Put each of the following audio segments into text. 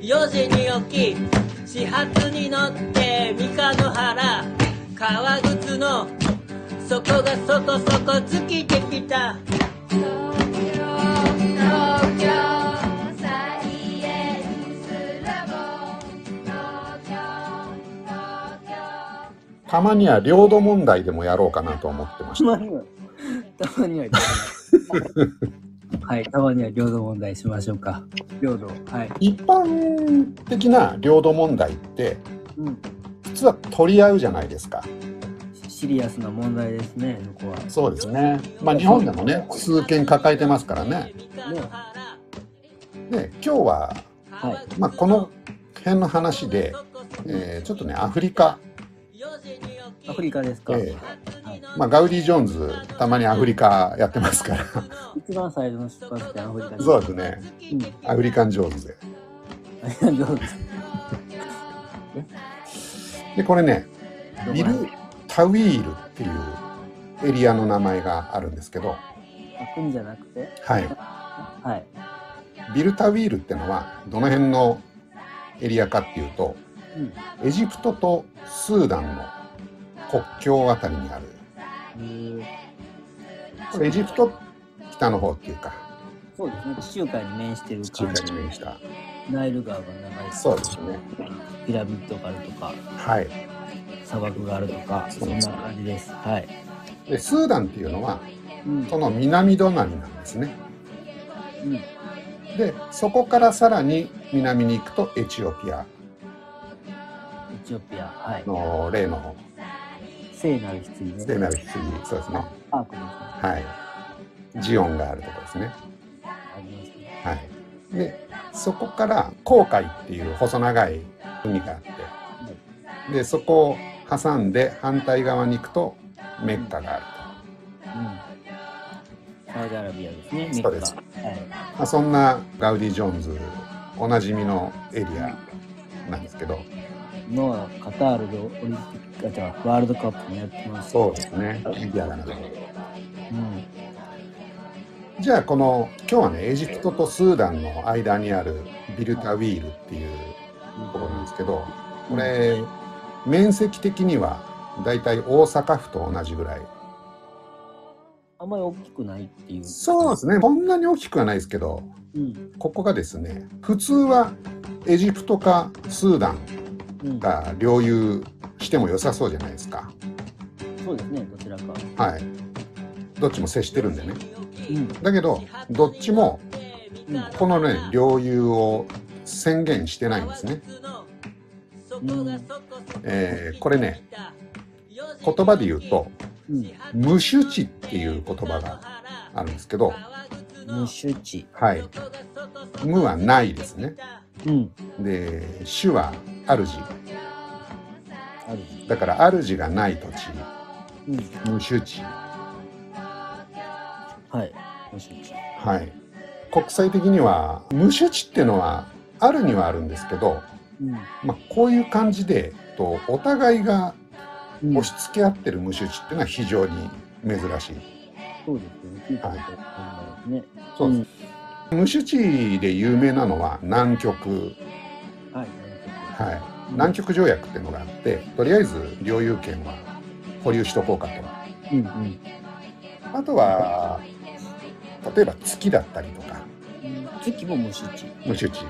4時に起き始発に乗って三日の原革靴の底がそこそこ尽きてきた。東京東京サイエンスラボ東京東京。たまには領土問題でもやろうかなと思ってました。たまには、たまには、はい、たまには領土問題しましょうか。領土、はい。一般的な領土問題ってうん。普通は取り合うじゃないですか。シリアスな問題ですね、そこは。そうですね。まあ日本でもね、数件抱えてますからね。で、今日は、はい。まあこの辺の話で、えーちょっとね、アフリカ、アフリカですか。えはい。まあガウディ・ジョーンズ、たまにアフリカやってますから。一番最初の出発点アフリカ。そうですね。うん。アフリカン・ジョーンズで。で、これね、ビルタウィールっていうエリアの名前があるんですけど、あ国じゃなくて？はい。はい。ビルタウィールってのはどの辺のエリアかっていうとうん。エジプトとスーダンの国境あたりにあるえーこれエジプト北の方っていうかそうですね。地中海に面してる地中海に面したナイル川が長いそうですねピラミッドがあるとか、はい砂漠があるとか、そうんな感じです。はい。でスーダンっていうのはうん。その南隣なんですねうん。エでそこからさらに南に行くとエチオピアチオピア、はい。の例の聖なる羊ね。聖なる羊そうですねパークですね。はいジオンがあるところですねありますね。はい、でそこから紅海っていう細長い海があってでそこを挟んで反対側に行くとメッカがあるうん。サウジアラビアですね。そうですはい。と、まあ、そんなガウディ・ジョーンズおなじみのエリアなんですけどのはカタールでオリンピックあじゃあワールドカップもやってます。そうですねエリアだな。じゃあこの今日はねエジプトとスーダンの間にあるビルタウィールっていうところなんですけどこれ面積的にはだいたい大阪府と同じぐらいあんまり大きくないっていう。そうですねそんなに大きくはないですけどうん。ここがですね普通はエジプトかスーダンうん。が領有しても良さそうじゃないですかそうですね。どちらか。はいどっちも接してるんでねうん。だけどどっちもうん。このね領有を宣言してないんですね、うんえーこれね言葉で言うとうん。無主地っていう言葉があるんですけど無主地。はい無はないですねうん。で主は主ある。だから主がない土地うん。無主地はい。無主地。はい国際的には無主地っていうのはあるにはあるんですけど、うん。まあ、こういう感じでとお互いがうん押し付け合ってる無主地っていうのは非常に珍しいそうですよね。聞い。そうです、無主地で有名なのは南極うん。はい。はい南極条約っていうのがあってとりあえず領有権は保留しとこうかとうんうん。あとは例えば月だったりとか月も無主地。無主地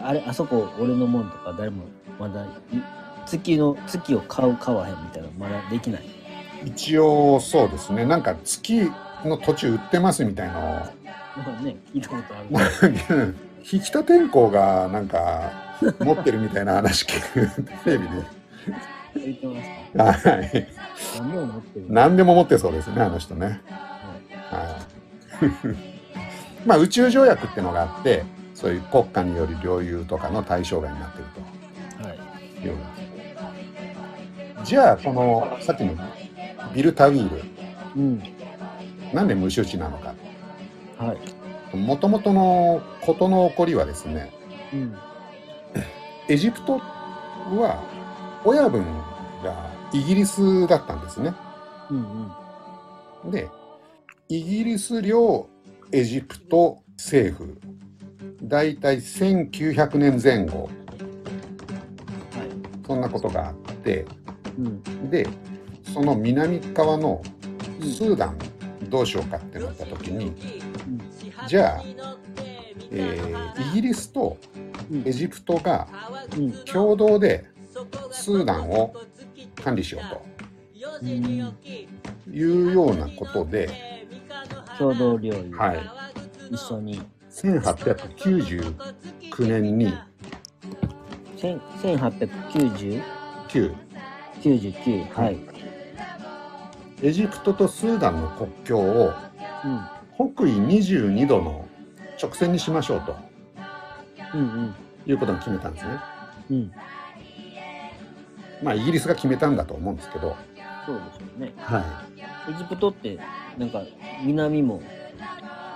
あれ、あそこ俺のもんとか誰もまだい月の月を買う買わへんみたいなのまだできない。一応そうですねなんか月の土地売ってますみたいなのね、聞いたことある。引田天功がなんか持ってるみたいな話聞くテレビ言ってましではいた。何を持ってる何でも持ってそうですねあの人ねはいまあ宇宙条約ってのがあってそういう国家による領有とかの対象外になってるはい。というじゃあこのさっきのビルタウィールうん。なんで無周知なのかはい。もともとの事の起こりはですねうん。エジプトは親分がイギリスだったんですね。うんうん。でイギリス領エジプト政府だいたい1900年前後はい。そんなことがあってうん。でその南側のスーダンどうしようかってなった時にじゃあ、えーイギリスとうんエジプトがうん。共同でスーダンを管理しようというようなことで、共同領域。はい、一緒に。1899年に千1890 9 99。はい。エジプトとスーダンの国境をうん。北緯22度の直線にしましょうとうんうん。いうことに決めたんですね。うん。まあイギリスが決めたんだと思うんですけど、そうでしょうね。はエジプトって、なんか、南も、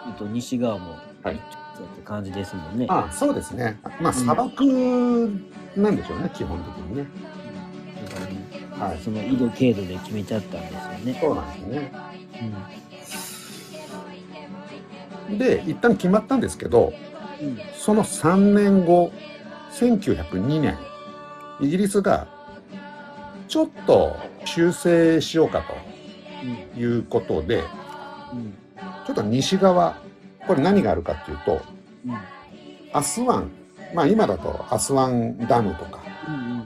えっと、西側も、はいって感じですもんね。い、ああそうですね。まあ砂漠なんでしょうね、基本的にね。だからねはいその緯度経度で決めちゃったんですよね。そうなんですね。うん。で一旦決まったんですけどうん。その3年後1902年イギリスがちょっと修正しようかうん。ということでうん。ちょっと西側これ何があるかっていうとうん。アスワンまあ今だとアスワンダムとかうん。うん。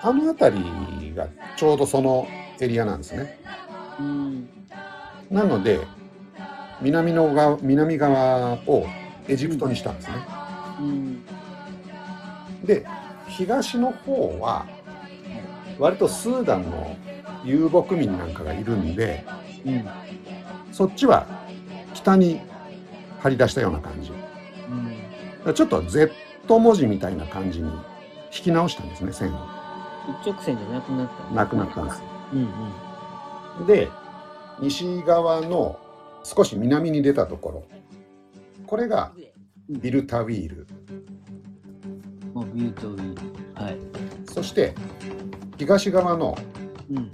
あの辺りがちょうどそのエリアなんですね。うん。なので南の側南側をエジプトにしたんですね。うん。で東の方は割とスーダンの遊牧民なんかがいるんでうん。そっちは北に張り出したような感じうん。らちょっと Z 文字みたいな感じに引き直したんですね線を一直線じゃなくなった。なくなったんですうんうん。で西側の少し南に出たところこれがビルタウィールビュートウィーはい。そして東側のうん。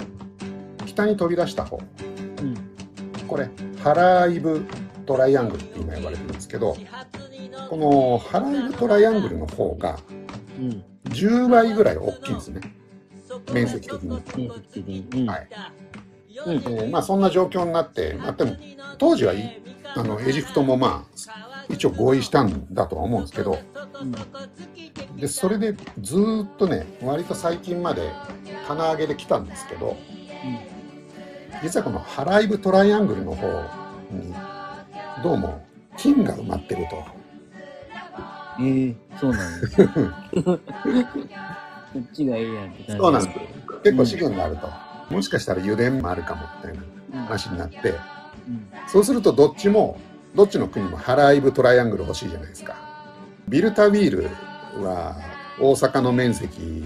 北に飛び出した方うん。これハライブトライアングルって今呼ばれてるんですけどこのハライブトライアングルの方がうん。10倍ぐらい大きいんですね面積的に、面積的に。うん。はいうん。えーまあそんな状況になって、まあ、でも当時はいあのエジプトもまあ一応合意したんだとは思うんですけどうん。でそれでずーっとね割と最近まで棚上げで来たんですけど実はこのハライブトライアングルの方にどうも金が埋まってると。ええそうなんです。こっちがええやんって感じ。そうなんです結構資源があると、もしかしたら油田もあるかもみたいな話になってうん。そうするとどっちもどっちの国もハライブトライアングル欲しいじゃないですかビルタビールは大阪の面積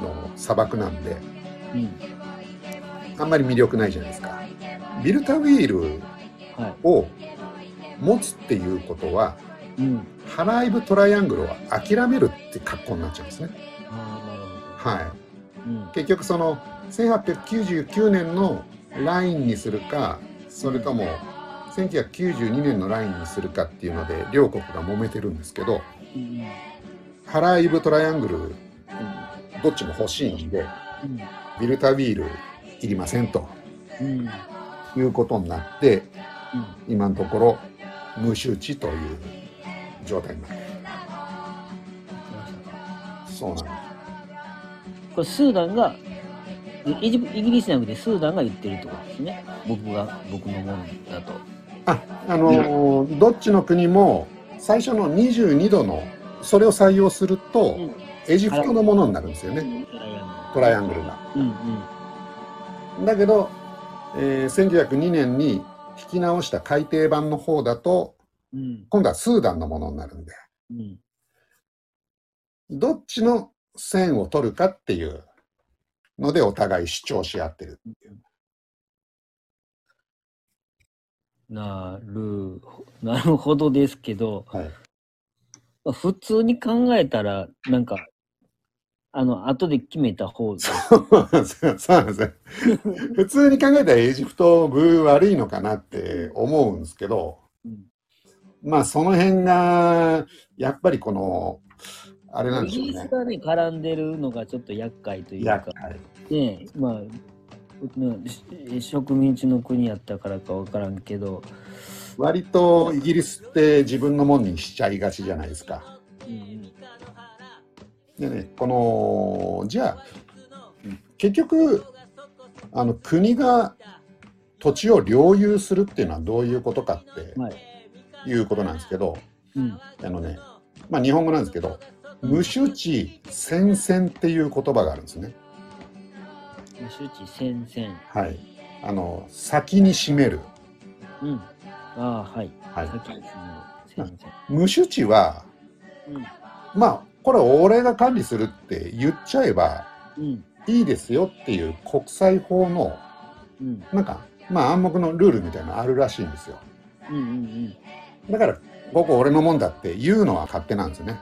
の砂漠なんでうん。あんまり魅力ないじゃないですかビルタビールはい。を持つっていうことはうん。ハライブトライアングルを諦めるって格好になっちゃうんですね。はいうん。結局その1899年のラインにするかそれとも1992年のラインにするかっていうので両国が揉めてるんですけどうん。ハライブトライアングルどっちも欲しいんでうん。ビルタビールいりませんとうん。うん。いうことになってうん。今のところ無周知という状態になってるそうなんですこれスーダンが、イギリスじゃなくてスーダンが言ってるってことですね。僕が、僕のものだと。ああのーどっちの国も最初の22度のそれを採用すると、うんエジプトのものになるんですよねトライアングルが。うんうん。だけど、えー1902年に引き直した改訂版の方だとうん。今度はスーダンのものになるんでうん。どっちの線を取るかっていうのでお互い主張し合ってる。っていう。なるほ、なるほどですけど、はい。まあ普通に考えたら、なんか、あの、後で決めた方が、そうなんですよ。そうなんですよ。普通に考えたらエジプト分悪いのかなって思うんですけど、うん。まあその辺がやっぱりこのあれなんイでしょうね。ギリスがね、絡んでるのがちょっと厄介というか、ね、まあ、植民地の国やったからかわからんけど、割とイギリスって自分のもんにしちゃいがちじゃないですか。でね、このじゃあ結局あの国が土地を領有するっていうのはどういうことかってはい。いうことなんですけど、うん。あのね、まあ日本語なんですけど、無種地先々っていう言葉があるんですね。周知戦線。はい。あの先に占める。うん。ああ、はい。はい。無種地はうん。まあこれ俺が管理するって言っちゃえばうん。いいですよっていう国際法のうん。なんかまあ暗黙のルールみたいなのあるらしいんですよ。うん。うん。だからここ俺のもんだって言うのは勝手なんですよね。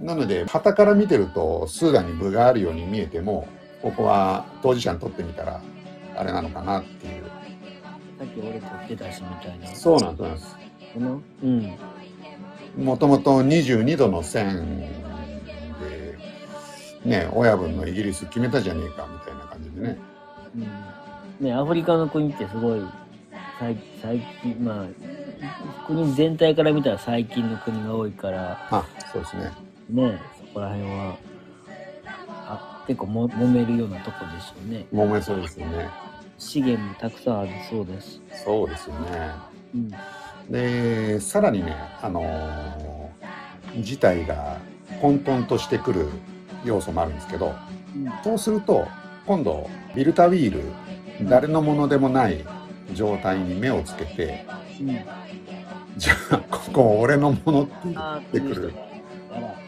なので旗から見てるとスーダンに部があるように見えてもここは当事者にとってみたらあれなのかなっていう。さっき俺取ってたしみたいな。そうなんです。この？うん。もともと22度の線でね親分のイギリス決めたじゃねえかみたいな感じでね。うん。ね、アフリカの国ってすごい、最最近、まあ、国全体から見たら最近の国が多いから、あそうですね。ね、そこら辺は、あ結構も揉めるようなとこでしょうね。揉めそうですよね。資源もたくさんあるそうです。そうですよね。うん。でさらにねあのー事態が混沌としてくる要素もあるんですけどうん。そうすると今度ビルタウィール誰のものでもない状態に目をつけてうん。じゃあここ俺のものって言あってくる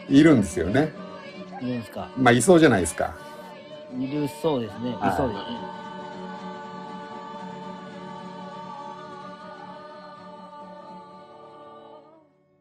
いるんですよねいるんですか？まあいそうじゃないですかいるそうですね。いはいそうですね。